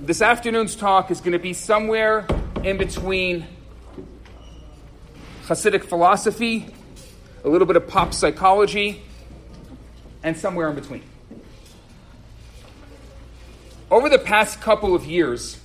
this afternoon's talk is going to be somewhere in between Hasidic philosophy, a little bit of pop psychology, and somewhere in between. Over the past couple of years,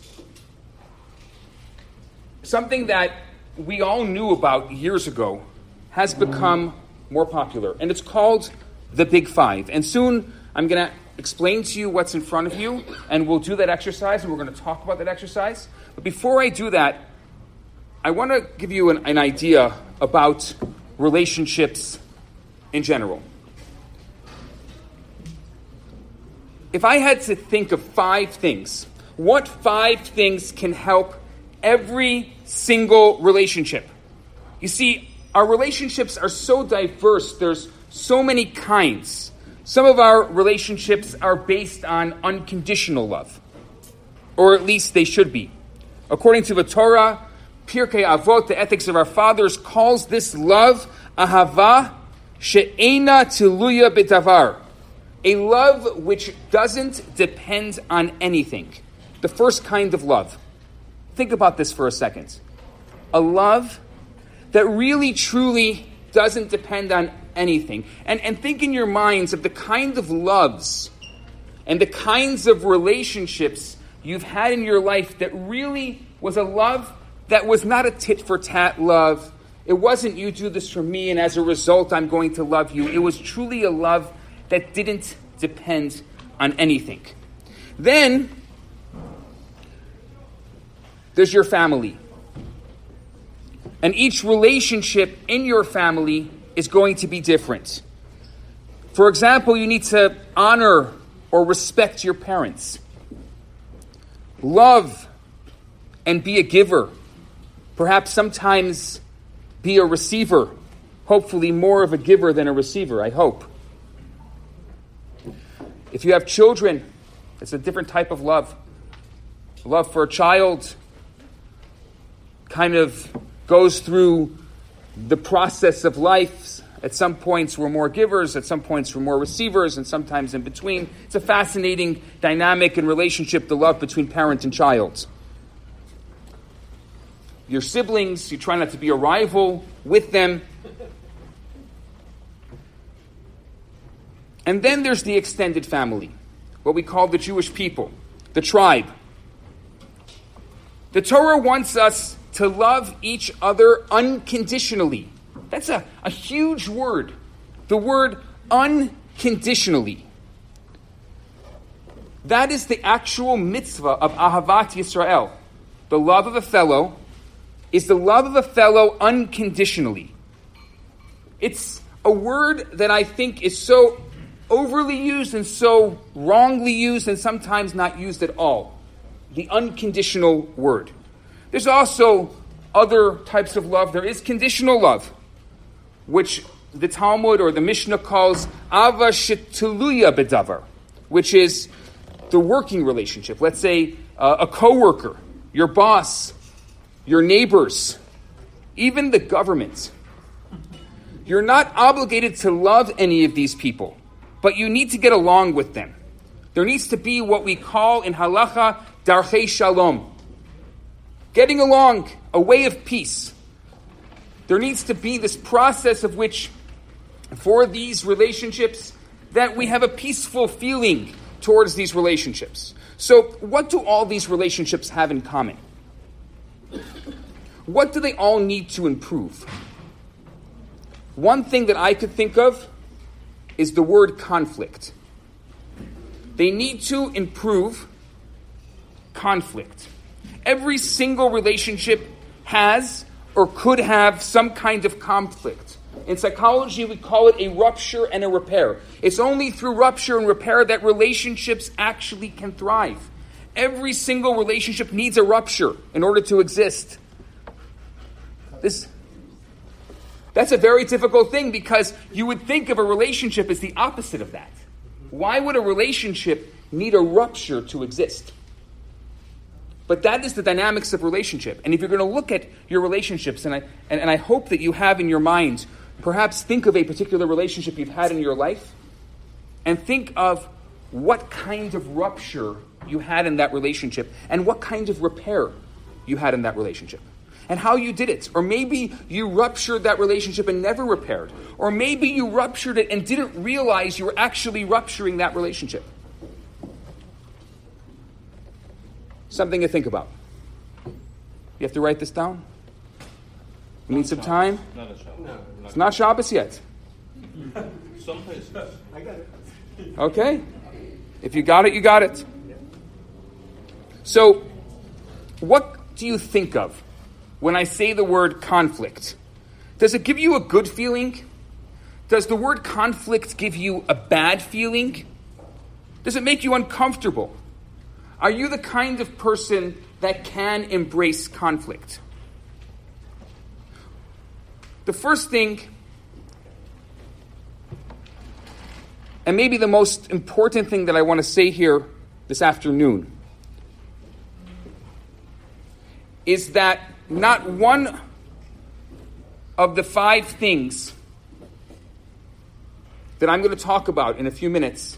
something that we all knew about years ago has become more popular, and it's called the Big Five. And soon I'm going to explain to you what's in front of you, and we'll do that exercise, and we're going to talk about that exercise. But before I do that, I want to give you an, an idea about relationships in general. If I had to think of five things, what five things can help every single relationship? You see, our relationships are so diverse, there's so many kinds. Some of our relationships are based on unconditional love, or at least they should be. According to the Torah, Pirkei Avot, the ethics of our fathers, calls this love ahava she'ena tiluya bitavar, a love which doesn't depend on anything. The first kind of love. Think about this for a second. A love that really truly doesn't depend on anything. And, and think in your minds of the kinds of loves and the kinds of relationships you've had in your life that really was a love that was not a tit for tat love. It wasn't you do this for me and as a result I'm going to love you. It was truly a love that didn't depend on anything. Then there's your family. And each relationship in your family is going to be different. For example, you need to honor or respect your parents, love and be a giver, perhaps sometimes be a receiver, hopefully, more of a giver than a receiver, I hope. If you have children, it's a different type of love. Love for a child kind of goes through the process of life. At some points, we're more givers, at some points, we're more receivers, and sometimes in between. It's a fascinating dynamic and relationship, the love between parent and child. Your siblings, you try not to be a rival with them. And then there's the extended family, what we call the Jewish people, the tribe. The Torah wants us to love each other unconditionally. That's a, a huge word. The word unconditionally. That is the actual mitzvah of Ahavat Yisrael. The love of a fellow is the love of a fellow unconditionally. It's a word that I think is so overly used and so wrongly used and sometimes not used at all. The unconditional word. There's also other types of love. There is conditional love, which the Talmud or the Mishnah calls ava shituluya bedavar, which is the working relationship. Let's say uh, a coworker, your boss, your neighbors, even the government. You're not obligated to love any of these people, but you need to get along with them. There needs to be what we call in halacha darchei shalom, getting along, a way of peace. There needs to be this process of which, for these relationships, that we have a peaceful feeling towards these relationships. So, what do all these relationships have in common? What do they all need to improve? One thing that I could think of is the word conflict. They need to improve conflict. Every single relationship has or could have some kind of conflict. In psychology, we call it a rupture and a repair. It's only through rupture and repair that relationships actually can thrive. Every single relationship needs a rupture in order to exist. This, that's a very difficult thing because you would think of a relationship as the opposite of that. Why would a relationship need a rupture to exist? But that is the dynamics of relationship. And if you're going to look at your relationships, and I, and, and I hope that you have in your mind, perhaps think of a particular relationship you've had in your life, and think of what kind of rupture you had in that relationship and what kind of repair you had in that relationship and how you did it. Or maybe you ruptured that relationship and never repaired. Or maybe you ruptured it and didn't realize you were actually rupturing that relationship. Something to think about. You have to write this down? You need some time? Not a Shabbos. It's not Shabbos yet. Some places. I got it. Okay? If you got it, you got it. So, what do you think of when I say the word conflict? Does it give you a good feeling? Does the word conflict give you a bad feeling? Does it make you uncomfortable? Are you the kind of person that can embrace conflict? The first thing, and maybe the most important thing that I want to say here this afternoon, is that not one of the five things that I'm going to talk about in a few minutes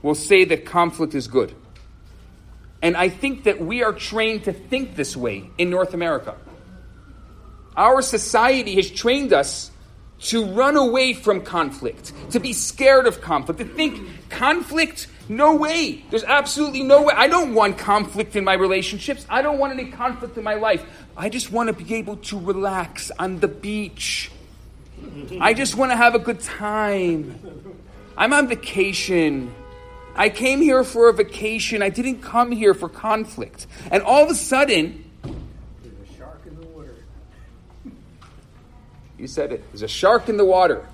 will say that conflict is good. And I think that we are trained to think this way in North America. Our society has trained us to run away from conflict, to be scared of conflict, to think conflict, no way. There's absolutely no way. I don't want conflict in my relationships. I don't want any conflict in my life. I just want to be able to relax on the beach. I just want to have a good time. I'm on vacation. I came here for a vacation. I didn't come here for conflict. And all of a sudden, There's a shark in the water. You said it. There's a shark in the water.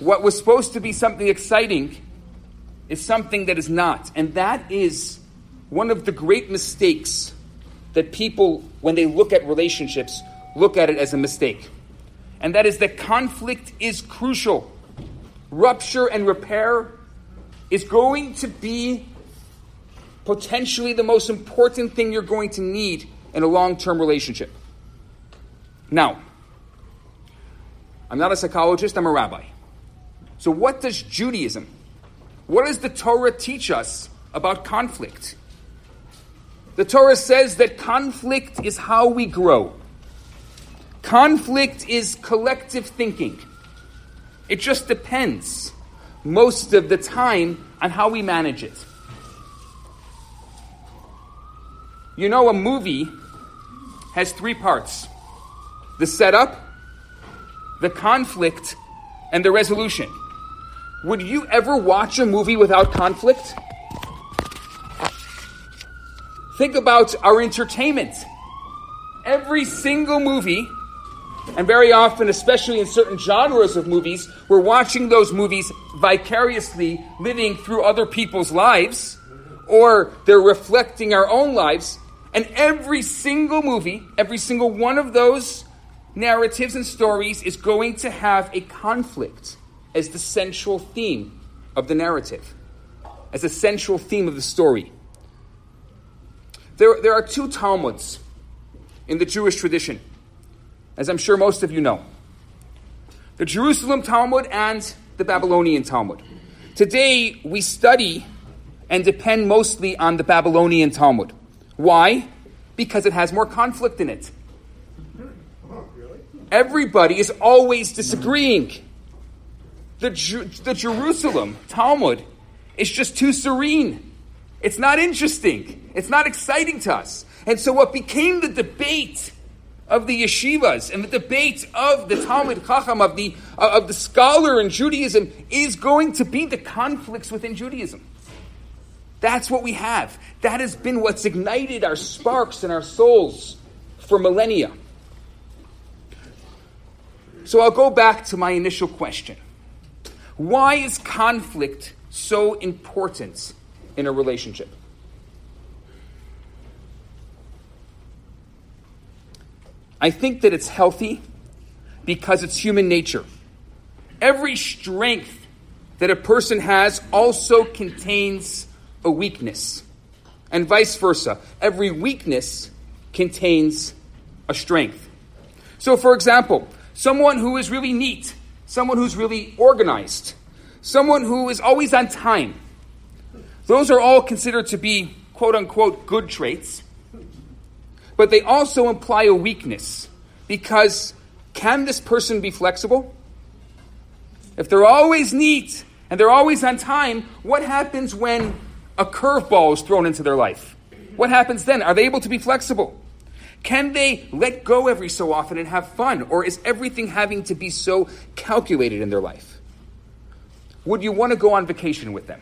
What was supposed to be something exciting is something that is not. And that is one of the great mistakes that people, when they look at relationships, look at it as a mistake. And that is that conflict is crucial. Rupture and repair is going to be potentially the most important thing you're going to need in a long term relationship. Now, I'm not a psychologist, I'm a rabbi. So, what does Judaism, what does the Torah teach us about conflict? The Torah says that conflict is how we grow. Conflict is collective thinking. It just depends most of the time on how we manage it. You know, a movie has three parts the setup, the conflict, and the resolution. Would you ever watch a movie without conflict? Think about our entertainment. Every single movie, and very often, especially in certain genres of movies, we're watching those movies vicariously living through other people's lives, or they're reflecting our own lives. And every single movie, every single one of those narratives and stories is going to have a conflict as the central theme of the narrative, as a central theme of the story. There, there are two Talmuds in the Jewish tradition, as I'm sure most of you know the Jerusalem Talmud and the Babylonian Talmud. Today, we study and depend mostly on the Babylonian Talmud. Why? Because it has more conflict in it. Everybody is always disagreeing. The, Ju- the Jerusalem Talmud is just too serene. It's not interesting. It's not exciting to us. And so, what became the debate of the yeshivas and the debate of the Talmid Chacham, of the, uh, of the scholar in Judaism, is going to be the conflicts within Judaism. That's what we have. That has been what's ignited our sparks in our souls for millennia. So I'll go back to my initial question. Why is conflict so important in a relationship? I think that it's healthy because it's human nature. Every strength that a person has also contains a weakness, and vice versa. Every weakness contains a strength. So, for example, someone who is really neat, someone who's really organized, someone who is always on time, Those are all considered to be quote unquote good traits, but they also imply a weakness because can this person be flexible? If they're always neat and they're always on time, what happens when a curveball is thrown into their life? What happens then? Are they able to be flexible? Can they let go every so often and have fun? Or is everything having to be so calculated in their life? Would you want to go on vacation with them?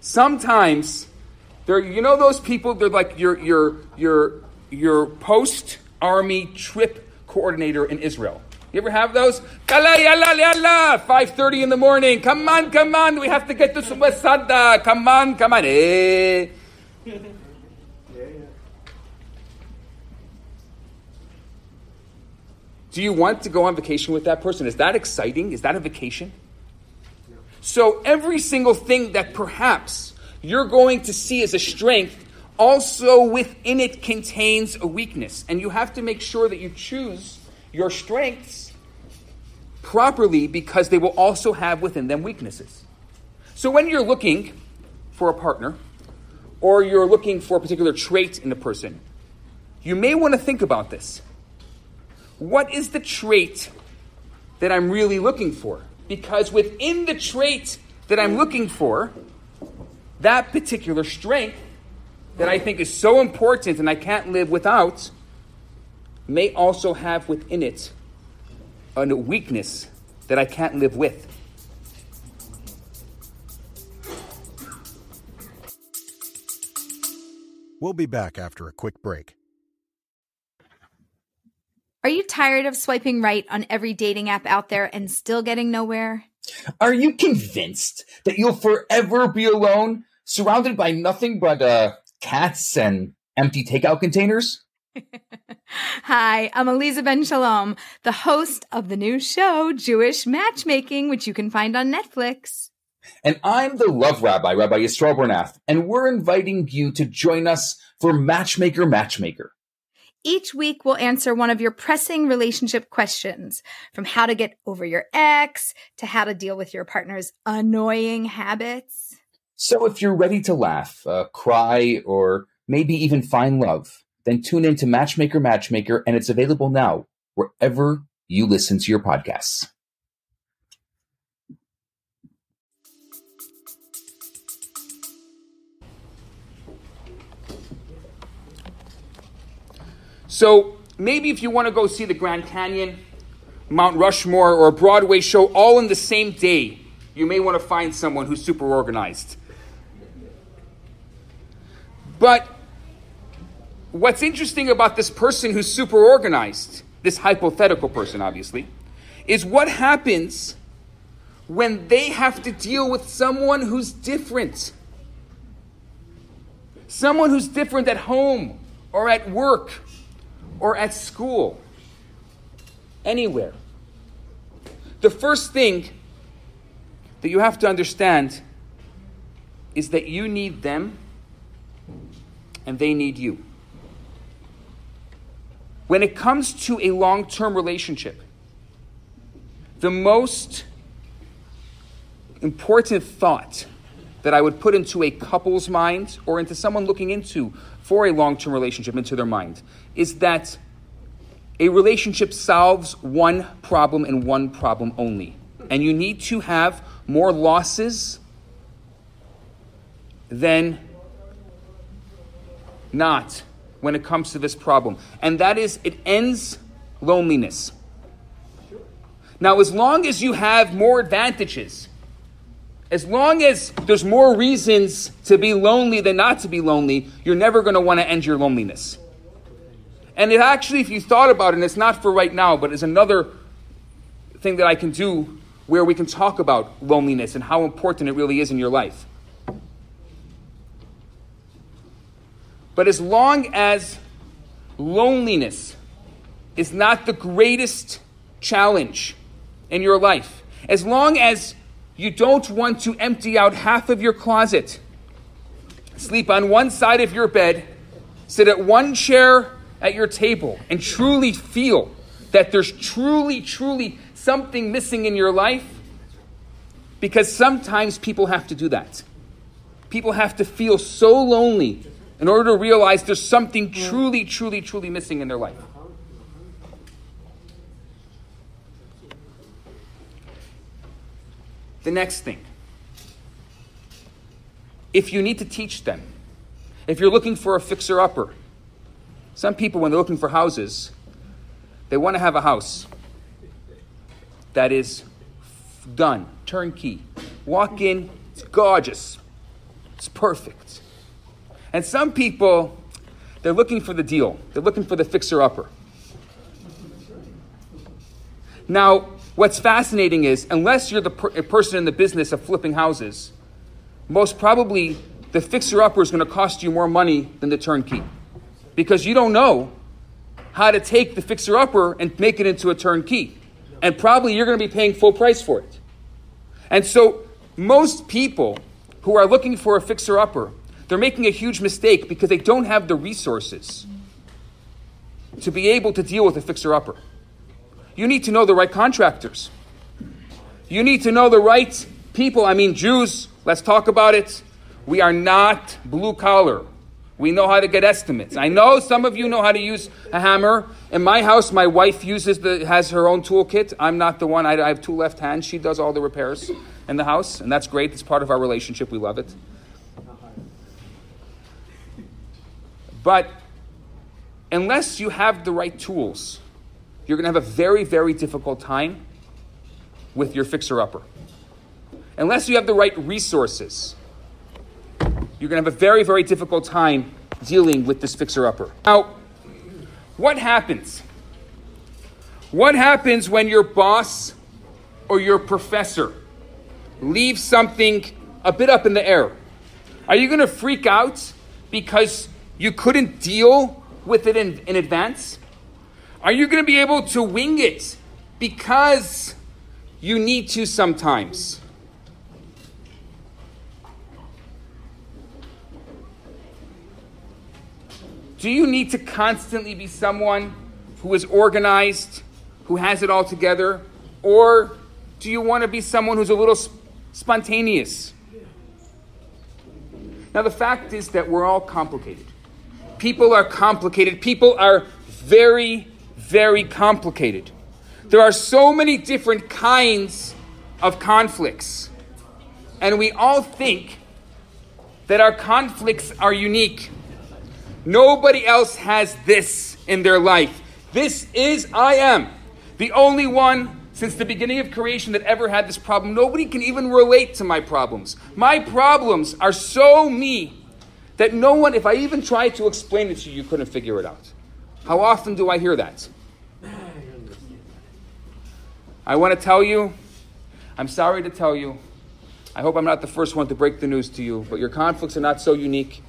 Sometimes they're you know those people they're like your your your your post army trip coordinator in Israel. You ever have those? Yalla, 5.30 in the morning. Come on, come on, we have to get to Subasada. Come on, come on. Eh. Do you want to go on vacation with that person? Is that exciting? Is that a vacation? So every single thing that perhaps you're going to see as a strength also within it contains a weakness. And you have to make sure that you choose your strengths properly because they will also have within them weaknesses. So when you're looking for a partner or you're looking for a particular trait in a person, you may want to think about this. What is the trait that I'm really looking for? Because within the trait that I'm looking for, that particular strength that I think is so important and I can't live without may also have within it a weakness that I can't live with. We'll be back after a quick break. Are you tired of swiping right on every dating app out there and still getting nowhere? Are you convinced that you'll forever be alone, surrounded by nothing but uh, cats and empty takeout containers? Hi, I'm Aleeza Ben Shalom, the host of the new show, Jewish Matchmaking, which you can find on Netflix. And I'm the love rabbi, Rabbi Yisrael Bernath, and we're inviting you to join us for Matchmaker Matchmaker. Each week, we'll answer one of your pressing relationship questions from how to get over your ex to how to deal with your partner's annoying habits. So if you're ready to laugh, uh, cry, or maybe even find love, then tune in to Matchmaker Matchmaker, and it's available now wherever you listen to your podcasts. So maybe if you want to go see the Grand Canyon, Mount Rushmore, or a Broadway show all in the same day, you may want to find someone who's super organized. But what's interesting about this person who's super organized, this hypothetical person, obviously, is what happens when they have to deal with someone who's different. Someone who's different at home or at work or at school, anywhere. The first thing that you have to understand is that you need them and they need you. When it comes to a long term relationship, the most important thought that I would put into a couple's mind or into someone looking into for a long term relationship into their mind is that a relationship solves one problem and one problem only. And you need to have more losses than not when it comes to this problem. And that is, it ends loneliness. Now, as long as you have more advantages, as long as there's more reasons to be lonely than not to be lonely, you're never going to want to end your loneliness. And it actually, if you thought about it, and it's not for right now, but it's another thing that I can do where we can talk about loneliness and how important it really is in your life. But as long as loneliness is not the greatest challenge in your life, as long as you don't want to empty out half of your closet, sleep on one side of your bed, sit at one chair at your table, and truly feel that there's truly, truly something missing in your life, Because sometimes people have to do that. People have to feel so lonely in order to realize there's something mm. truly, truly, truly missing in their life. The next thing if you need to teach them, if you're looking for a fixer upper, some people, when they're looking for houses, they want to have a house that is done, turnkey. Walk in, it's gorgeous, it's perfect. And some people, they're looking for the deal, they're looking for the fixer upper. Now, what's fascinating is, unless you're the per- person in the business of flipping houses, most probably the fixer upper is going to cost you more money than the turnkey because you don't know how to take the fixer upper and make it into a turnkey. And probably you're going to be paying full price for it. And so, most people who are looking for a fixer upper, they're making a huge mistake because they don't have the resources to be able to deal with a fixer upper. You need to know the right contractors. You need to know the right people. I mean, Jews, let's talk about it. We are not blue collar. We know how to get estimates. I know some of you know how to use a hammer. In my house, my wife uses the has her own toolkit. I'm not the one. I, I have two left hands. She does all the repairs in the house, and that's great. It's part of our relationship. We love it. But unless you have the right tools, you're going to have a very, very difficult time with your fixer upper. Unless you have the right resources, you're going to have a very, very difficult time dealing with this fixer upper. Now, what happens? What happens when your boss or your professor leaves something a bit up in the air? Are you going to freak out because you couldn't deal with it in, in advance? Are you going to be able to wing it because you need to sometimes? Do you need to constantly be someone who is organized, who has it all together? Or do you want to be someone who's a little sp- spontaneous? Now, the fact is that we're all complicated. People are complicated. People are very, very complicated. There are so many different kinds of conflicts. And we all think that our conflicts are unique. Nobody else has this in their life. This is I am. The only one since the beginning of creation that ever had this problem. Nobody can even relate to my problems. My problems are so me that no one, if I even tried to explain it to you, you couldn't figure it out. How often do I hear that? I want to tell you, I'm sorry to tell you, I hope I'm not the first one to break the news to you, but your conflicts are not so unique.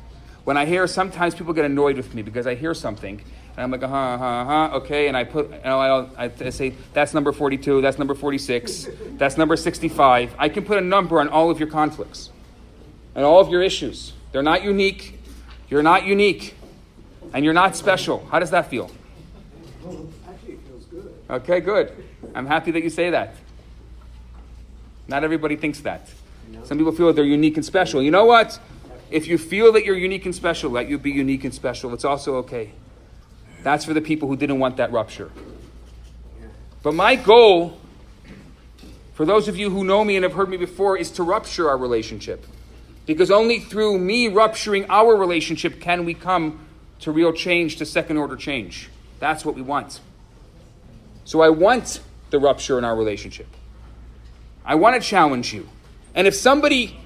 When I hear, sometimes people get annoyed with me because I hear something and I'm like, uh huh, uh huh, uh-huh, okay. And I put, you know, I, I say, that's number 42, that's number 46, that's number 65. I can put a number on all of your conflicts and all of your issues. They're not unique. You're not unique. And you're not special. How does that feel? Actually, it feels good. Okay, good. I'm happy that you say that. Not everybody thinks that. Some people feel that they're unique and special. You know what? If you feel that you're unique and special, let you be unique and special. It's also okay. That's for the people who didn't want that rupture. But my goal, for those of you who know me and have heard me before, is to rupture our relationship. Because only through me rupturing our relationship can we come to real change, to second order change. That's what we want. So I want the rupture in our relationship. I want to challenge you. And if somebody,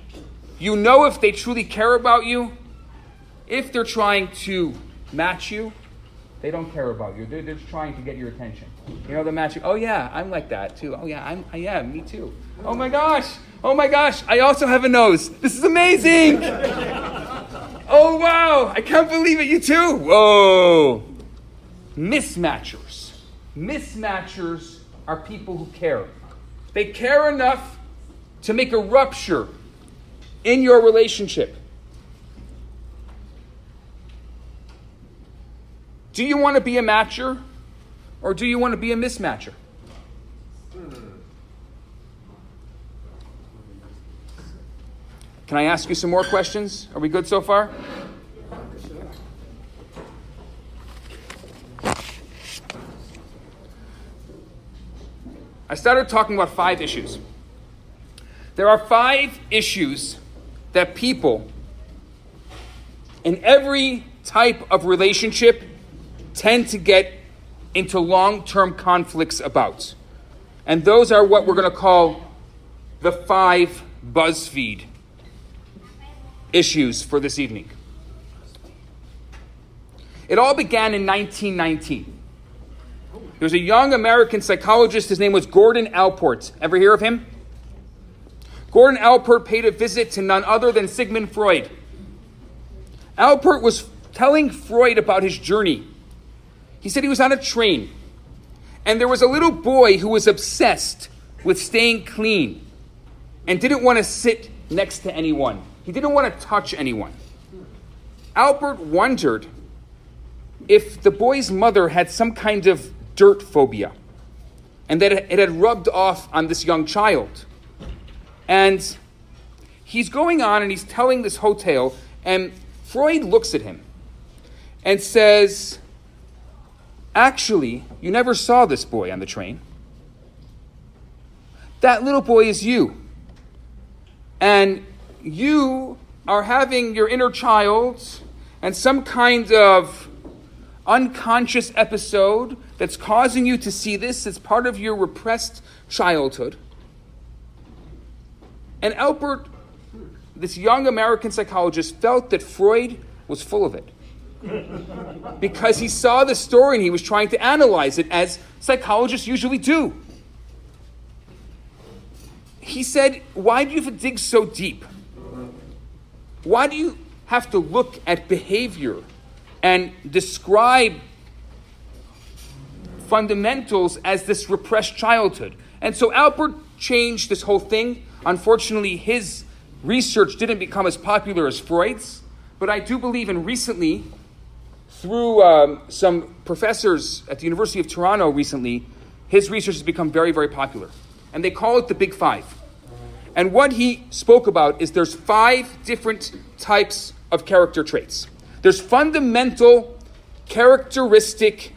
you know, if they truly care about you, if they're trying to match you, they don't care about you. They're, they're just trying to get your attention. You know, the match. Oh yeah, I'm like that too. Oh yeah, I'm. Yeah, me too. Oh my gosh. Oh my gosh. I also have a nose. This is amazing. oh wow. I can't believe it. You too. Whoa. Mismatchers. Mismatchers are people who care. They care enough to make a rupture in your relationship. Do you want to be a matcher or do you want to be a mismatcher? Can I ask you some more questions? Are we good so far? I started talking about five issues. There are five issues that people in every type of relationship tend to get into long term conflicts about. And those are what we're going to call the five BuzzFeed issues for this evening. It all began in 1919. There was a young American psychologist, his name was Gordon Allport. Ever hear of him? Gordon Allport paid a visit to none other than Sigmund Freud. Allport was telling Freud about his journey. He said he was on a train, and there was a little boy who was obsessed with staying clean and didn't want to sit next to anyone. He didn't want to touch anyone. Allport wondered if the boy's mother had some kind of dirt phobia and that it had rubbed off on this young child. And he's going on and he's telling this whole tale, and Freud looks at him and says, Actually, you never saw this boy on the train. That little boy is you. And you are having your inner child and some kind of unconscious episode that's causing you to see this as part of your repressed childhood. And Allport, this young American psychologist, felt that Freud was full of it. because he saw the story and he was trying to analyze it as psychologists usually do. He said, Why do you have to dig so deep? Why do you have to look at behavior and describe fundamentals as this repressed childhood? And so Allport changed this whole thing. Unfortunately, his research didn't become as popular as Freud's, but I do believe in recently, through um, some professors at the University of Toronto recently, his research has become very, very popular. And they call it the Big Five. And what he spoke about is there's five different types of character traits. There's fundamental, characteristic,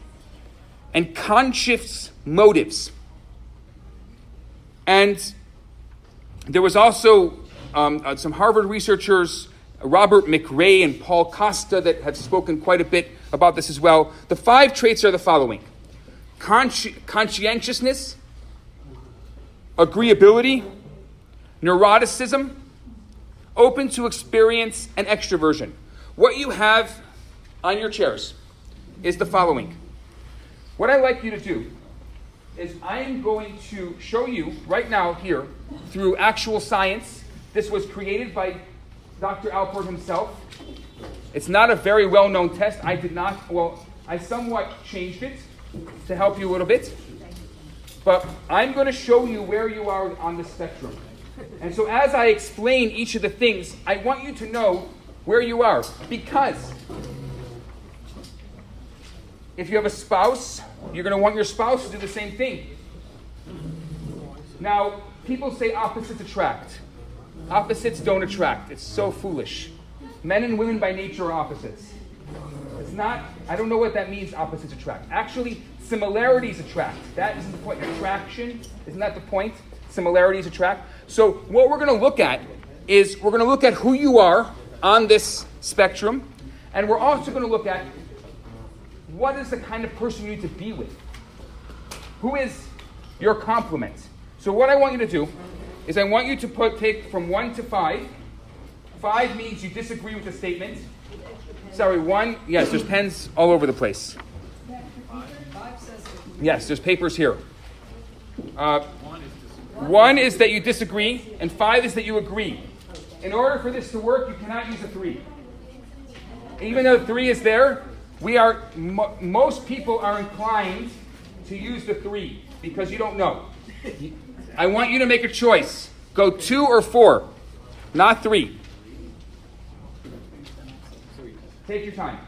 and conscious motives. And there was also um, uh, some Harvard researchers, Robert McCrae and Paul Costa, that have spoken quite a bit about this as well. The five traits are the following Consci- conscientiousness, agreeability, neuroticism, open to experience, and extroversion. What you have on your chairs is the following. What I'd like you to do is I am going to show you right now here through actual science. This was created by Dr. Allport himself. It's not a very well known test. I did not, well, I somewhat changed it to help you a little bit. But I'm going to show you where you are on the spectrum. And so, as I explain each of the things, I want you to know where you are. Because if you have a spouse, you're going to want your spouse to do the same thing. Now, people say opposites attract. Opposites don't attract. It's so foolish. Men and women by nature are opposites. It's not, I don't know what that means, opposites attract. Actually, similarities attract. That isn't the point. Attraction, isn't that the point? Similarities attract. So, what we're going to look at is we're going to look at who you are on this spectrum, and we're also going to look at what is the kind of person you need to be with. Who is your complement? So, what I want you to do is I want you to put take from one to five. Five means you disagree with the statement. Sorry, one, yes, there's pens all over the place. Yes, there's papers here. Uh, one is that you disagree, and five is that you agree. In order for this to work, you cannot use a three. Even though three is there, we are mo- most people are inclined to use the three because you don't know. I want you to make a choice. Go two or four, not three. Take your time.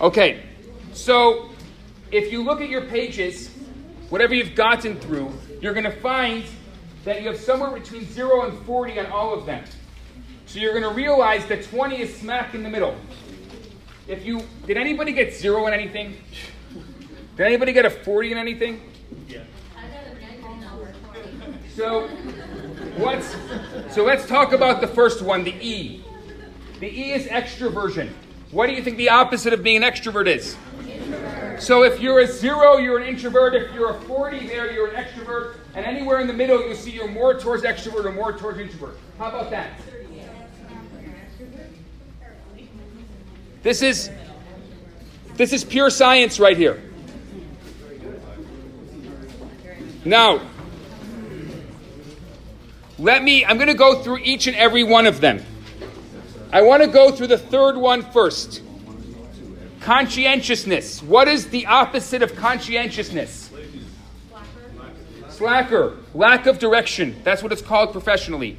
Okay, so if you look at your pages, whatever you've gotten through, you're going to find that you have somewhere between 0 and 40 on all of them. So you're going to realize that 20 is smack in the middle. If you did anybody get 0 in anything? Did anybody get a 40 in anything? Yeah. So what's so let's talk about the first one, the E. The E is extroversion. What do you think the opposite of being an extrovert is? So if you're a zero, you're an introvert. If you're a 40 there, you're an extrovert. And anywhere in the middle, you'll see you're more towards extrovert or more towards introvert. How about that? This is this is pure science right here. Now, let me, I'm going to go through each and every one of them. I want to go through the third one first. Conscientiousness. What is the opposite of conscientiousness? Slacker. Lack of direction. That's what it's called professionally.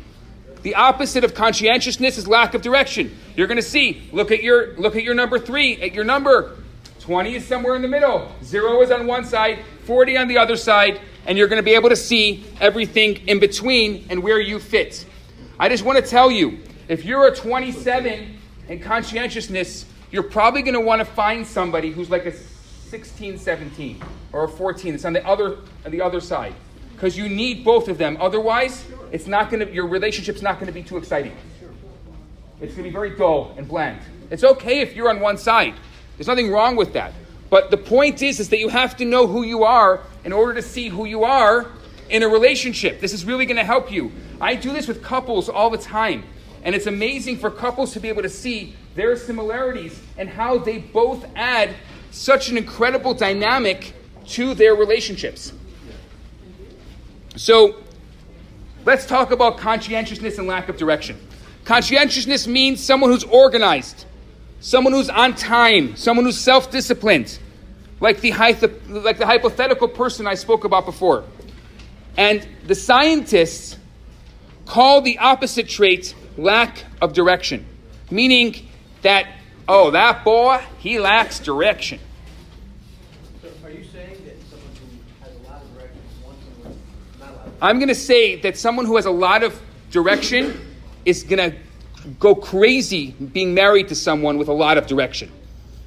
The opposite of conscientiousness is lack of direction. You're going to see. Look at your look at your number three. At your number, twenty is somewhere in the middle. Zero is on one side. Forty on the other side and you're going to be able to see everything in between and where you fit. I just want to tell you if you're a 27 in conscientiousness, you're probably going to want to find somebody who's like a 16, 17 or a 14 It's on the other, on the other side. Because you need both of them. Otherwise, it's not going to, your relationship's not going to be too exciting. It's going to be very dull and bland. It's okay if you're on one side. There's nothing wrong with that. But the point is, is that you have to know who you are in order to see who you are in a relationship. This is really going to help you. I do this with couples all the time. And it's amazing for couples to be able to see their similarities and how they both add such an incredible dynamic to their relationships. So, let's talk about conscientiousness and lack of direction. Conscientiousness means someone who's organized, someone who's on time, someone who's self disciplined, like the, like the hypothetical person I spoke about before. And the scientists call the opposite trait lack of direction, meaning that, oh, that boy, he lacks direction. I'm going to say that someone who has a lot of direction is going to go crazy being married to someone with a lot of direction.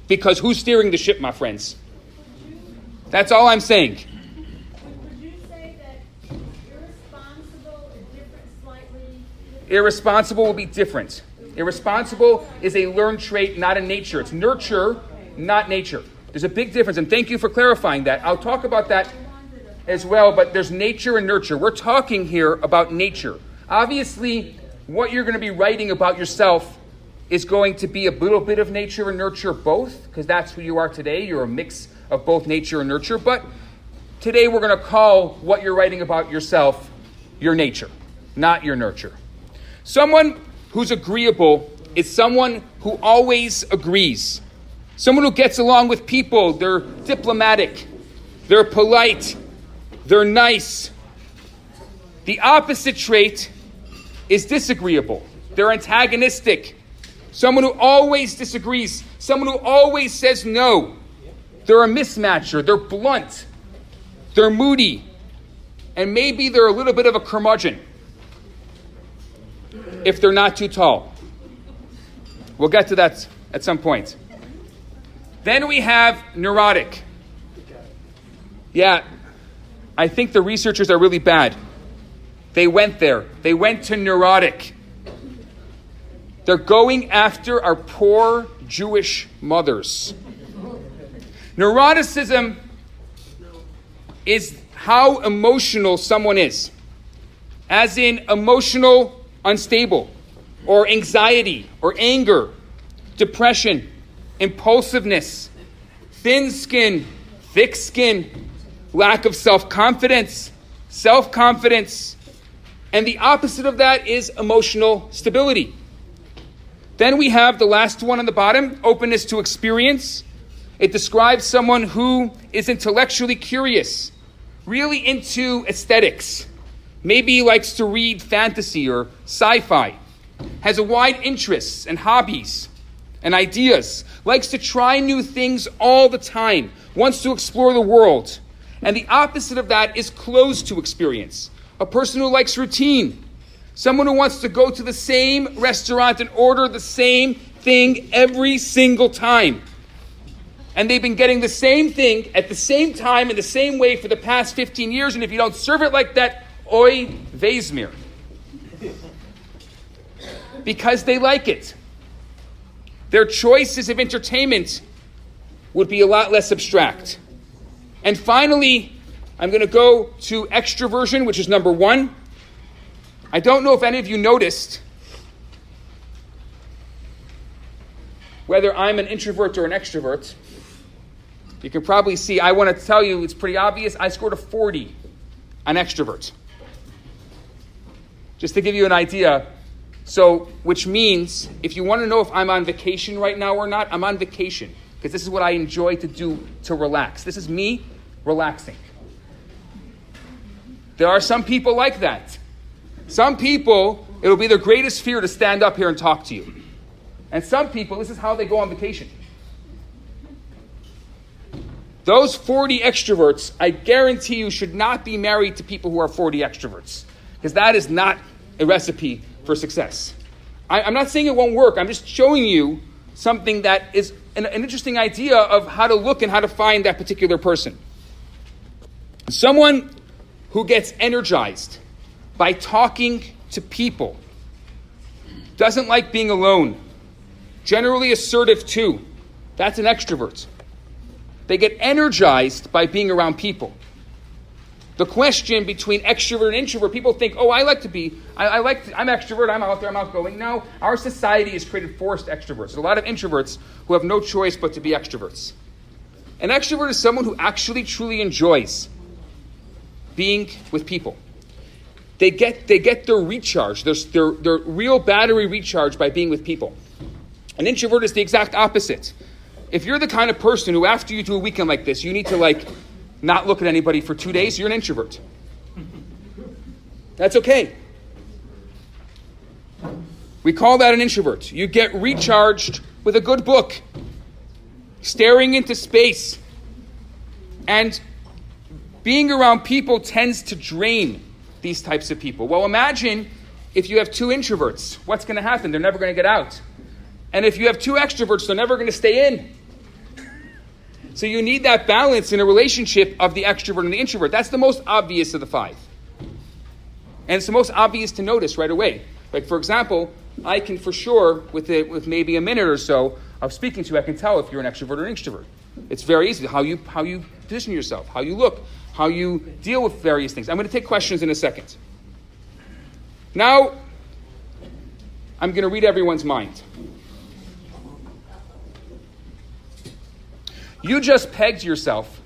Because who's steering the ship, my friends? That's all I'm saying. Would you say that irresponsible is different slightly? Irresponsible will be different. Irresponsible is a learned trait, not a nature. It's nurture, not nature. There's a big difference, and thank you for clarifying that. I'll talk about that as well, but there's nature and nurture. We're talking here about nature. Obviously, what you're going to be writing about yourself is going to be a little bit of nature and nurture both, because that's who you are today. You're a mix of both nature and nurture. But today we're going to call what you're writing about yourself your nature, not your nurture. Someone who's agreeable is someone who always agrees. Someone who gets along with people. They're diplomatic, they're polite, they're nice. The opposite trait is disagreeable. They're antagonistic. Someone who always disagrees. Someone who always says no. They're a mismatcher. They're blunt. They're moody. And maybe they're a little bit of a curmudgeon if they're not too tall. We'll get to that at some point. Then we have neurotic. Yeah, I think the researchers are really bad. They went there, they went to neurotic. They're going after our poor Jewish mothers. Neuroticism is how emotional someone is, as in emotional unstable, or anxiety, or anger, depression, impulsiveness, thin skin, thick skin, lack of self confidence, self confidence. And the opposite of that is emotional stability. Then we have the last one on the bottom openness to experience. It describes someone who is intellectually curious, really into aesthetics, maybe he likes to read fantasy or sci fi, has a wide interests and hobbies and ideas, likes to try new things all the time, wants to explore the world, And the opposite of that is closed to experience. A person who likes routine. Someone who wants to go to the same restaurant and order the same thing every single time. And they've been getting the same thing at the same time in the same way for the past 15 years. And if you don't serve it like that, oi Vezmir. Because they like it. Their choices of entertainment would be a lot less abstract. And finally, I'm going to go to extroversion, which is number one. I don't know if any of you noticed whether I'm an introvert or an extrovert. You can probably see, I want to tell you, it's pretty obvious. I scored a 40 on extrovert. Just to give you an idea. So, which means if you want to know if I'm on vacation right now or not, I'm on vacation because this is what I enjoy to do to relax. This is me relaxing. There are some people like that. Some people, it'll be their greatest fear to stand up here and talk to you. And some people, this is how they go on vacation. Those 40 extroverts, I guarantee you, should not be married to people who are 40 extroverts. Because that is not a recipe for success. I, am not saying it won't work, I'm just showing you something that is an, an interesting idea of how to look and how to find that particular person. Someone who gets energized by talking to people, doesn't like being alone, generally assertive too. That's an extrovert. They get energized by being around people. The question between extrovert and introvert, people think, oh, I like to be, I, I like, to, I'm extrovert, I'm out there, I'm outgoing. No, our society has created forced extroverts. There's a lot of introverts who have no choice but to be extroverts. An extrovert is someone who actually truly enjoys being with people. They get, they get their recharge, their, their, their real battery recharge by being with people. An introvert is the exact opposite. If you're the kind of person who, after you do a weekend like this, you need to like not look at anybody for two days, you're an introvert. That's okay. We call that an introvert. You get recharged with a good book, staring into space. And being around people tends to drain these types of people. Well, imagine if you have two introverts. What's going to happen? They're never going to get out. And if you have two extroverts, they're never going to stay in. So you need that balance in a relationship of the extrovert and the introvert. That's the most obvious of the five. And it's the most obvious to notice right away. Like, for example, I can for sure, with, a, with maybe a minute or so of speaking to you, I can tell if you're an extrovert or an introvert. It's very easy how you, how you position yourself, how you look, how you deal with various things. I'm going to take questions in a second. Now, I'm going to read everyone's mind. You just pegged yourself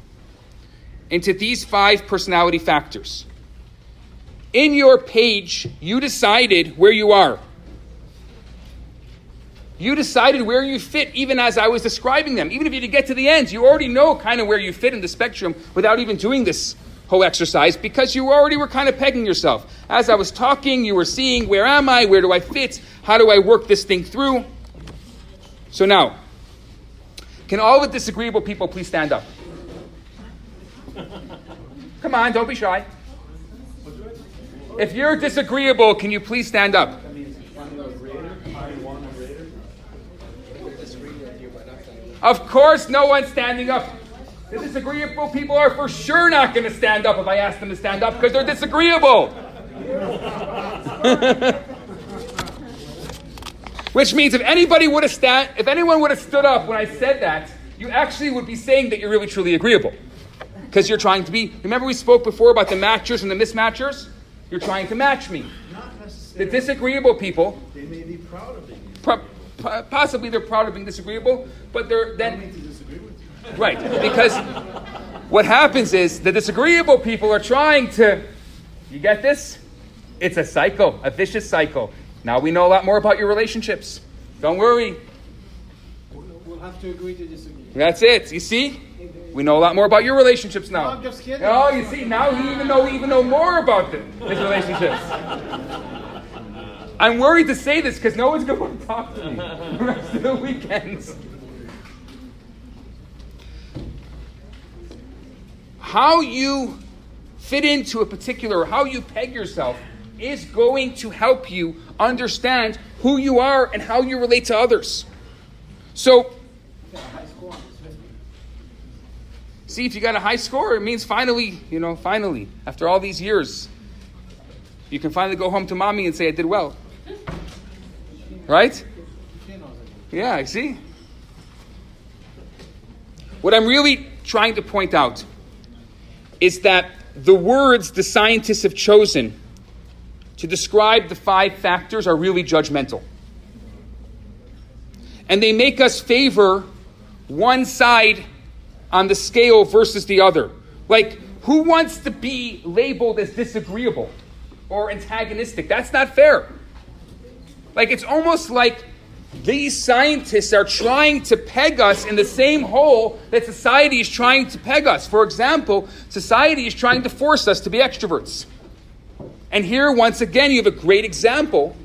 into these five personality factors. In your page, you decided where you are. You decided where you fit even as I was describing them. Even if you didn't get to the end, you already know kind of where you fit in the spectrum without even doing this whole exercise because you already were kind of pegging yourself. As I was talking, you were seeing where am I? Where do I fit? How do I work this thing through? So now, can all the disagreeable people please stand up? Come on, don't be shy. If you're disagreeable, can you please stand up? Of course, no one's standing up. The disagreeable people are for sure not going to stand up if I ask them to stand up because they're disagreeable. Which means if anybody would have stand, if anyone would have stood up when I said that, you actually would be saying that you're really truly agreeable. Because you're trying to be. Remember, we spoke before about the matchers and the mismatchers? You're trying to match me. The disagreeable people. They may be proud of being. Pro- possibly they're proud of being disagreeable, but they're then. to disagree with you. Right. Because what happens is the disagreeable people are trying to. You get this? It's a cycle, a vicious cycle. Now we know a lot more about your relationships. Don't worry. We'll have to agree to disagree. That's it. You see? We know a lot more about your relationships now. No, I'm just kidding. Oh, you see, now we even know we even know more about the, his relationships. I'm worried to say this because no one's going to want to talk to me the rest of the weekends. how you fit into a particular, how you peg yourself, is going to help you understand who you are and how you relate to others. So, see if you got a high score, it means finally, you know, finally, after all these years, you can finally go home to mommy and say, I did well. Right? Yeah, I see. What I'm really trying to point out is that the words the scientists have chosen to describe the five factors are really judgmental. And they make us favor one side on the scale versus the other. Like, who wants to be labeled as disagreeable or antagonistic? That's not fair. Like, it's almost like these scientists are trying to peg us in the same hole that society is trying to peg us. For example, society is trying to force us to be extroverts. And here, once again, you have a great example,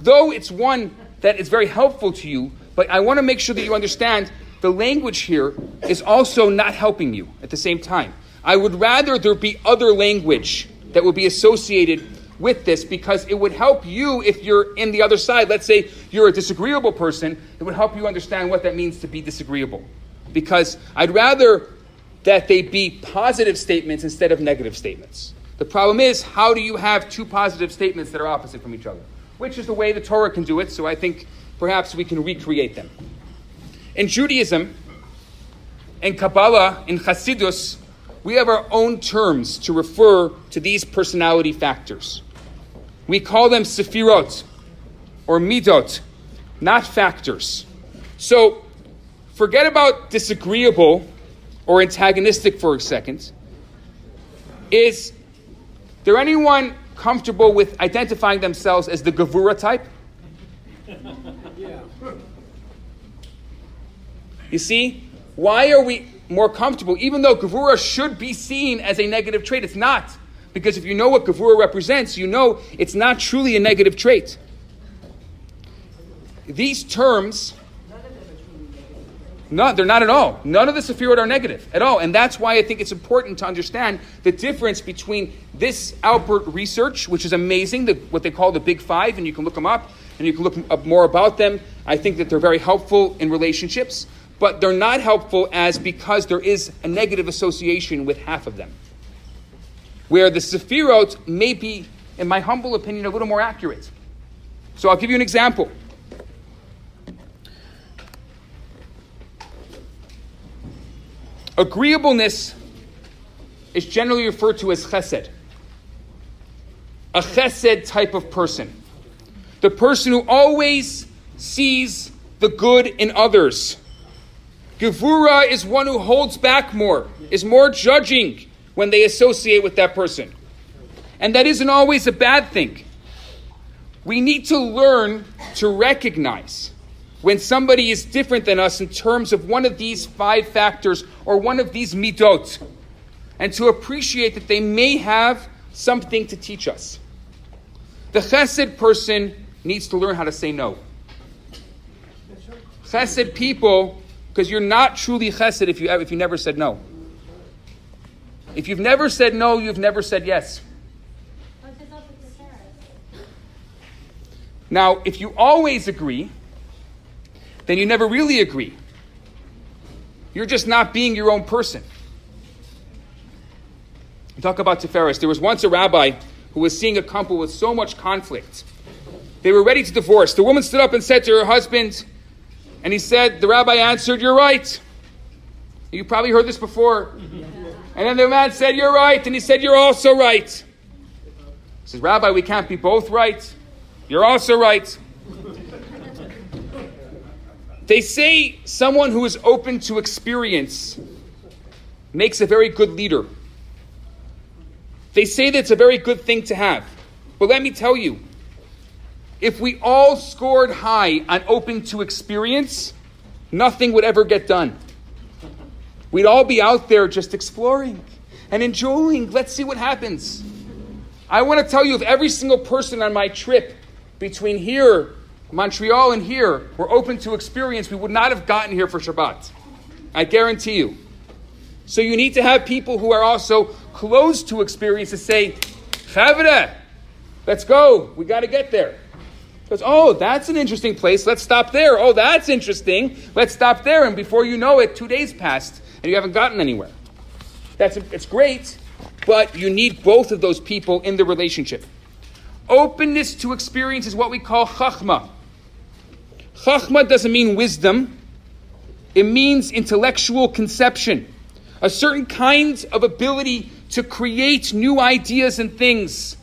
though it's one that is very helpful to you, but I want to make sure that you understand the language here is also not helping you at the same time. I would rather there be other language that would be associated with this because it would help you if you're in the other side. Let's say you're a disagreeable person, it would help you understand what that means to be disagreeable. Because I'd rather that they be positive statements instead of negative statements. The problem is, how do you have two positive statements that are opposite from each other? Which is the way the Torah can do it, so I think perhaps we can recreate them. In Judaism, in Kabbalah, in Hasidus, we have our own terms to refer to these personality factors. We call them sefirot or midot, not factors. So forget about disagreeable or antagonistic for a second. Is there anyone comfortable with identifying themselves as the Gevura type? You see, why are we more comfortable, even though Gevura should be seen as a negative trait? It's not. Because if you know what Gevura represents, you know it's not truly a negative trait. These terms, no, they're not at all. None of the Sefirot are negative at all. And that's why I think it's important to understand the difference between this Allport research, which is amazing, the, what they call the Big Five, and you can look them up and you can look up more about them. I think that they're very helpful in relationships, but they're not helpful as because there is a negative association with half of them. Where the Sefirot may be, in my humble opinion, a little more accurate. So I'll give you an example. Agreeableness is generally referred to as chesed. A chesed type of person. The person who always sees the good in others. Gevura is one who holds back more, is more judging when they associate with that person. And that isn't always a bad thing. We need to learn to recognize when somebody is different than us in terms of one of these five factors or one of these midot, and to appreciate that they may have something to teach us. The chesed person needs to learn how to say no. Chesed people, because you're not truly chesed if you, if you never said no. If you've never said no, you've never said yes. Now, if you always agree, then you never really agree. You're just not being your own person. Talk about Tiferes. There was once a rabbi who was seeing a couple with so much conflict. They were ready to divorce. The woman stood up and said to her husband, and he said, the rabbi answered, You're right. You probably heard this before. And then the man said, You're right. And he said, You're also right. He says, Rabbi, we can't be both right. You're also right. They say someone who is open to experience makes a very good leader. They say that it's a very good thing to have. But let me tell you, if we all scored high on open to experience, nothing would ever get done. We'd all be out there just exploring and enjoying. Let's see what happens. I want to tell you, if every single person on my trip between here Montreal and here were open to experience, we would not have gotten here for Shabbat. I guarantee you. So you need to have people who are also close to experience to say, Chavre, let's go. We got to get there. Goes, oh, that's an interesting place. Let's stop there. Oh, that's interesting. Let's stop there. And before you know it, two days passed and you haven't gotten anywhere. That's it's great, but you need both of those people in the relationship. Openness to experience is what we call chachma. Chachma doesn't mean wisdom. It means intellectual conception, a certain kind of ability to create new ideas and things.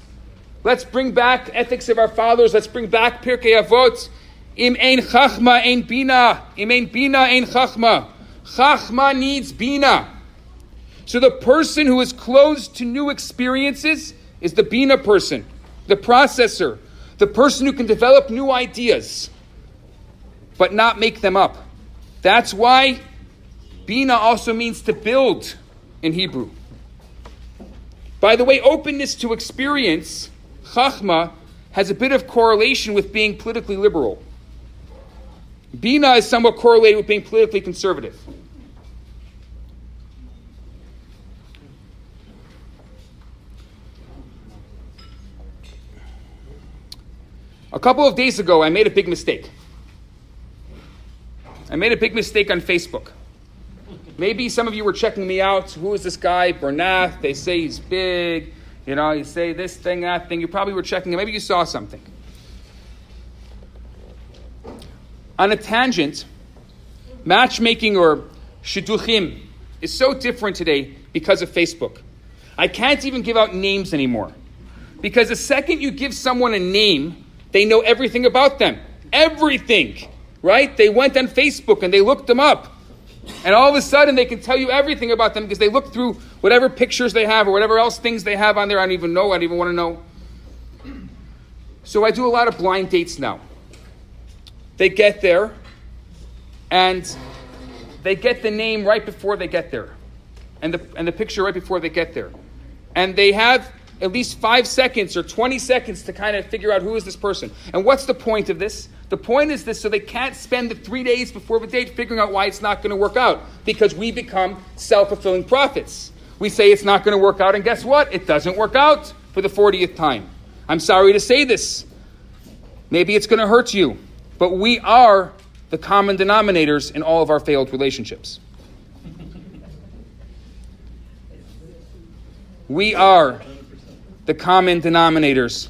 Let's bring back ethics of our fathers. Let's bring back Pirkei Avot. Im ein chachma ein bina. Im ein bina ein chachma. Chachma needs bina. So the person who is closed to new experiences is the bina person, the processor, the person who can develop new ideas, but not make them up. That's why Bina also means to build in Hebrew. By the way, openness to experience, Chachma, has a bit of correlation with being politically liberal. Bina is somewhat correlated with being politically conservative. A couple of days ago, I made a big mistake. I made a big mistake on Facebook. Maybe some of you were checking me out. Who is this guy? Bernath. They say he's big. You know, you say this thing, that thing. You probably were checking. Maybe you saw something. On a tangent, matchmaking or shidduchim is so different today because of Facebook. I can't even give out names anymore. Because the second you give someone a name, they know everything about them. Everything right? They went on Facebook and they looked them up. And all of a sudden, they can tell you everything about them because they look through whatever pictures they have or whatever else things they have on there. I don't even know. I don't even want to know. So I do a lot of blind dates now. They get there, and they get the name right before they get there, and the, and the picture right before they get there. And they have at least five seconds or 20 seconds to kind of figure out who is this person. And what's the point of this? The point is this so they can't spend the three days before the date figuring out why it's not going to work out because we become self fulfilling prophets. We say it's not going to work out, and guess what? It doesn't work out for the 40th time. I'm sorry to say this. Maybe it's going to hurt you, but we are the common denominators in all of our failed relationships. We are the common denominators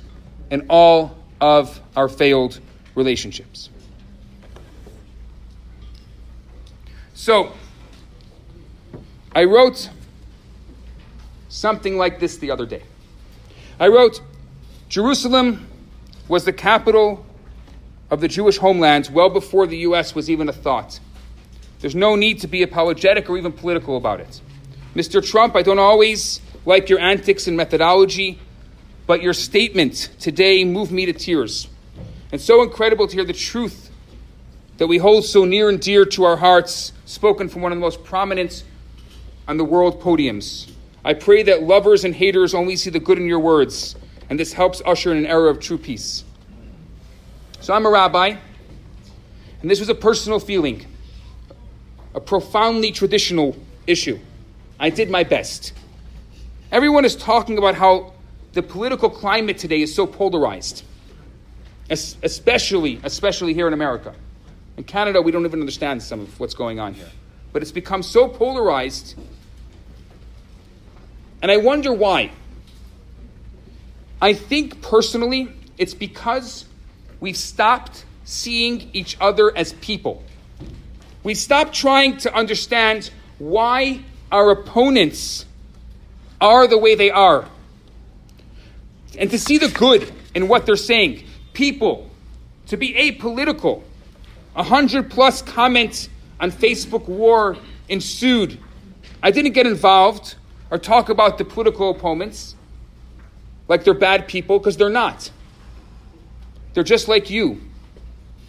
in all of our failed relationships. So, I wrote something like this the other day. I wrote, Jerusalem was the capital of the Jewish homeland well before the U.S. was even a thought. There's no need to be apologetic or even political about it. Mr. Trump, I don't always like your antics and methodology, but your statement today moved me to tears. And so incredible to hear the truth that we hold so near and dear to our hearts, spoken from one of the most prominent on the world podiums. I pray that lovers and haters only see the good in your words, and this helps usher in an era of true peace. So I'm a rabbi, and this was a personal feeling, a profoundly traditional issue. I did my best. Everyone is talking about how the political climate today is so polarized, especially, especially here in America. In Canada, we don't even understand some of what's going on here. But it's become so polarized, and I wonder why. I think personally, it's because we've stopped seeing each other as people. We've stopped trying to understand why our opponents are the way they are. And to see the good in what they're saying. People, to be apolitical. A hundred plus comments on Facebook war ensued. I didn't get involved or talk about the political opponents like they're bad people because they're not. They're just like you,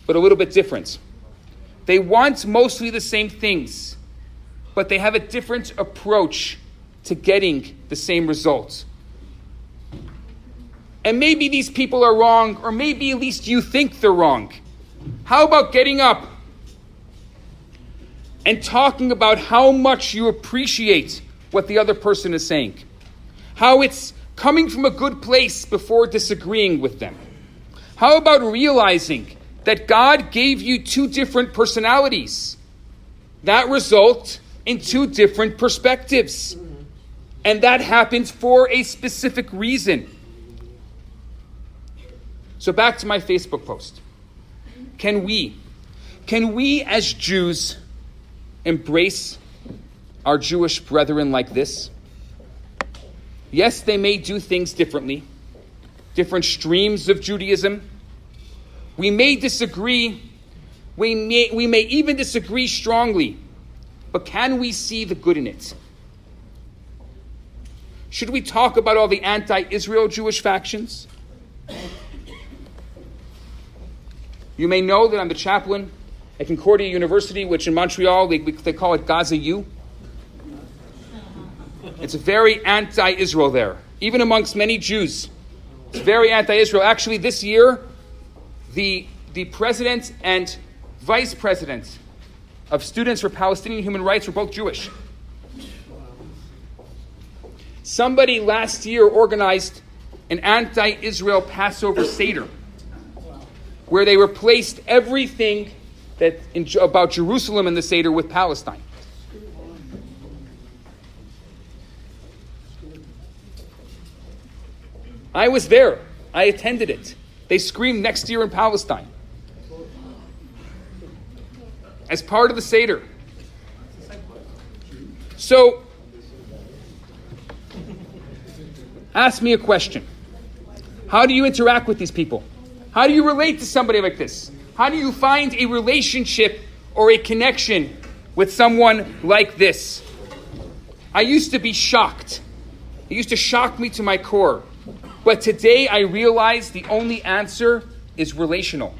but a little bit different. They want mostly the same things, but they have a different approach to getting the same results. And maybe these people are wrong, or maybe at least you think they're wrong. How about getting up and talking about how much you appreciate what the other person is saying, how it's coming from a good place before disagreeing with them. How about realizing that God gave you two different personalities that result in two different perspectives? And that happens for a specific reason. So back to my Facebook post. Can we, can we as Jews embrace our Jewish brethren like this? Yes, they may do things differently, different streams of Judaism. We may disagree, we may, we may even disagree strongly, but can we see the good in it? Should we talk about all the anti Israel Jewish factions? You may know that I'm the chaplain at Concordia University, which in Montreal they, they call it Gaza U. It's very anti Israel there, even amongst many Jews. It's very anti Israel. Actually, this year, the, the president and vice president of Students for Palestinian Human Rights were both Jewish. Somebody last year organized an anti Israel Passover Seder where they replaced everything that in, about Jerusalem and the Seder with Palestine. I was there. I attended it. They screamed next year in Palestine. As part of the Seder. So, ask me a question. How do you interact with these people? How do you relate to somebody like this? How do you find a relationship or a connection with someone like this? I used to be shocked. It used to shock me to my core. But today I realize the only answer is relational.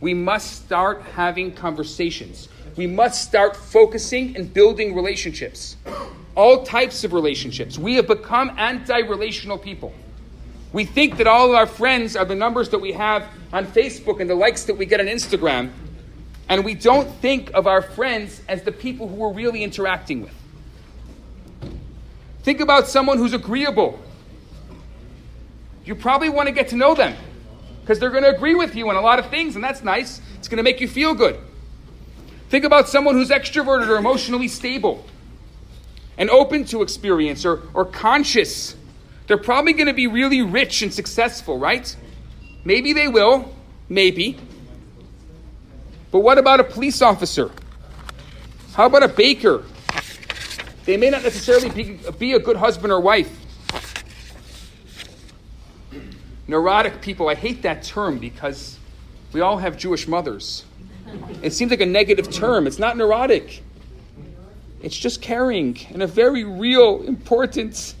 We must start having conversations. We must start focusing and building relationships. All types of relationships. We have become anti relational people. We think that all of our friends are the numbers that we have on Facebook and the likes that we get on Instagram. And we don't think of our friends as the people who we're really interacting with. Think about someone who's agreeable, you probably want to get to know them because they're going to agree with you on a lot of things, and that's nice. It's going to make you feel good. Think about someone who's extroverted or emotionally stable and open to experience or, or conscious. They're probably going to be really rich and successful, right? Maybe they will, maybe. But what about a police officer? How about a baker? They may not necessarily be, be a good husband or wife. Neurotic people, I hate that term because we all have Jewish mothers. It seems like a negative term. It's not neurotic, it's just caring and a very real, important,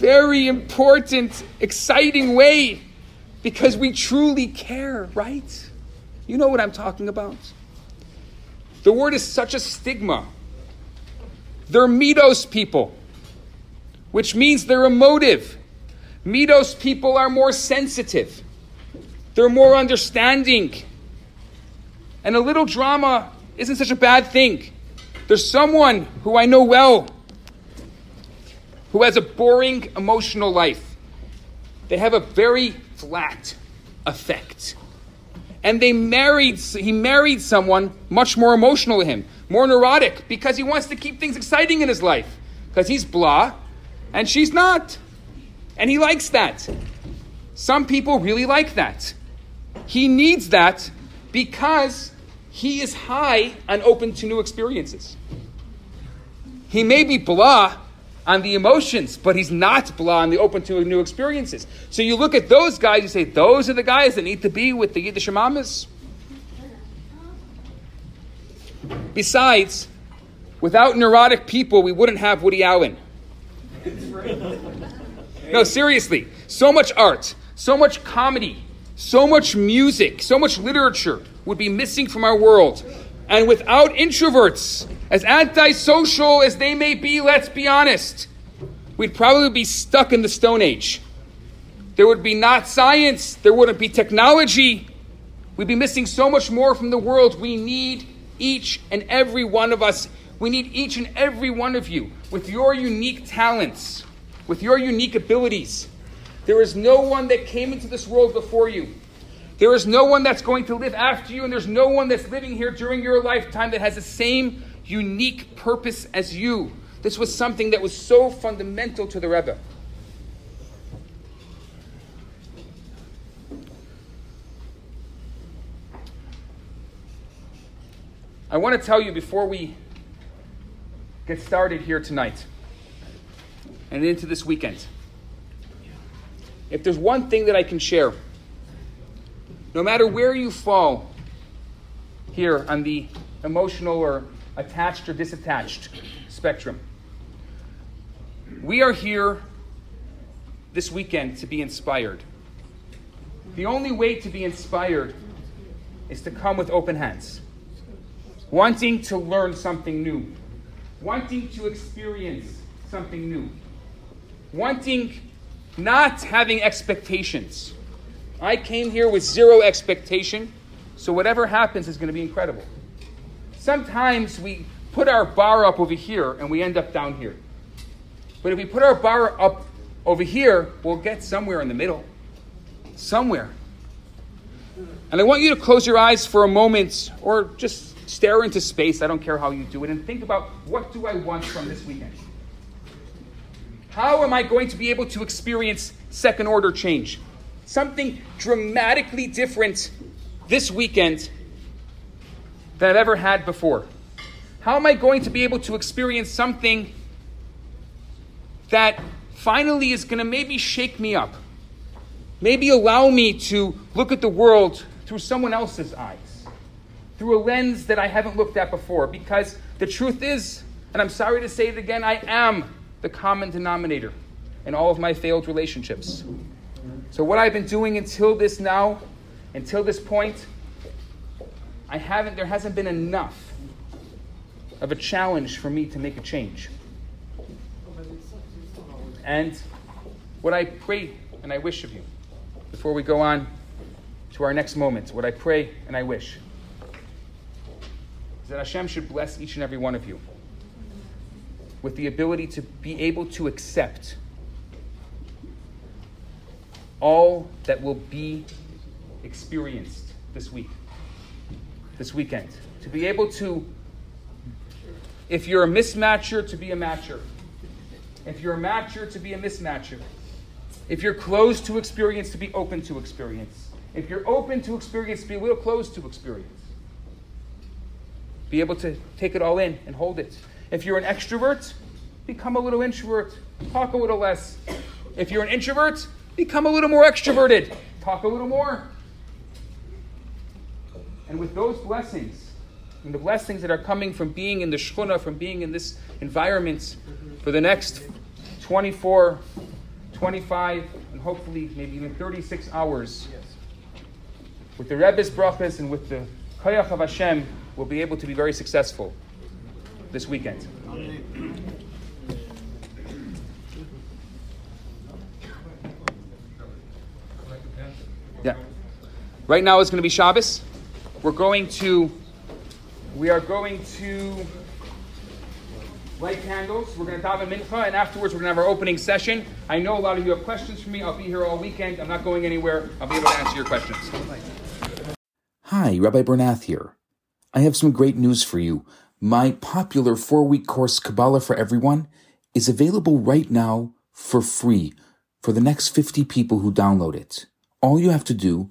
very important, exciting way because we truly care, right? You know what I'm talking about. The word is such a stigma. They're midos people, which means they're emotive. Midos people are more sensitive, they're more understanding. And a little drama isn't such a bad thing. There's someone who I know well who has a boring emotional life. They have a very flat affect. And they married he married someone much more emotional to him, more neurotic because he wants to keep things exciting in his life because he's blah and she's not. And he likes that. Some people really like that. He needs that because he is high and open to new experiences. He may be blah on the emotions, but he's not blah on the open to new experiences. So you look at those guys, you say, those are the guys that need to be with the Yiddish Mamas. Besides, without neurotic people, we wouldn't have Woody Allen. No, seriously. So much art, so much comedy, so much music, so much literature would be missing from our world. And without introverts, as antisocial as they may be, let's be honest, we'd probably be stuck in the Stone Age. There would be not science, there wouldn't be technology. We'd be missing so much more from the world. We need each and every one of us. We need each and every one of you with your unique talents, with your unique abilities. There is no one that came into this world before you. There is no one that's going to live after you, and there's no one that's living here during your lifetime that has the same unique purpose as you. This was something that was so fundamental to the Rebbe. I want to tell you before we get started here tonight and into this weekend. If there's one thing that I can share, no matter where you fall here on the emotional or attached or disattached spectrum, we are here this weekend to be inspired. The only way to be inspired is to come with open hands wanting to learn something new, wanting to experience something new, wanting not having expectations. I came here with zero expectation, so whatever happens is going to be incredible. Sometimes we put our bar up over here and we end up down here. But if we put our bar up over here, we'll get somewhere in the middle. Somewhere. And I want you to close your eyes for a moment or just stare into space, I don't care how you do it, and think about what do I want from this weekend? How am I going to be able to experience second order change? Something dramatically different this weekend than I've ever had before. How am I going to be able to experience something that finally is going to maybe shake me up? Maybe allow me to look at the world through someone else's eyes through a lens that I haven't looked at before. Because the truth is, and I'm sorry to say it again, I am the common denominator in all of my failed relationships. So, what I've been doing until this now, until this point, I haven't, there hasn't been enough of a challenge for me to make a change. And what I pray and I wish of you, before we go on to our next moment, what I pray and I wish is that Hashem should bless each and every one of you with the ability to be able to accept all that will be experienced this week, this weekend. To be able to, if you're a mismatcher, to be a matcher. If you're a matcher, to be a mismatcher. If you're closed to experience, to be open to experience. If you're open to experience, be a little closed to experience. Be able to take it all in and hold it. If you're an extrovert, become a little introvert. Talk a little less. If you're an introvert, become a little more extroverted. Talk a little more. And with those blessings, and the blessings that are coming from being in the shchuna, from being in this environment for the next 24, 25, and hopefully maybe even 36 hours, with the Rebbe's brachas and with the Koyach of Hashem, we'll be able to be very successful this weekend. Yeah. Right now it's going to be Shabbos. We're going to, we are going to light candles. We're going to daven mincha, and afterwards we're going to have our opening session. I know a lot of you have questions for me. I'll be here all weekend. I'm not going anywhere. I'll be able to answer your questions. Hi, Rabbi Bernath here. I have some great news for you. My popular four week course, Kabbalah for Everyone, is available right now for free for the next 50 people who download it. All you have to do